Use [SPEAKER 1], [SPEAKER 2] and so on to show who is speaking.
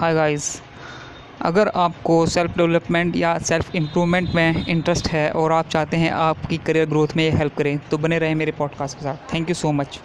[SPEAKER 1] हाय guys अगर आपको self development या सेल्फ इम्प्रूवमेंट में इंटरेस्ट है और आप चाहते हैं आपकी करियर ग्रोथ में ये हेल्प करें तो बने रहें मेरे पॉडकास्ट के साथ. Thank you so much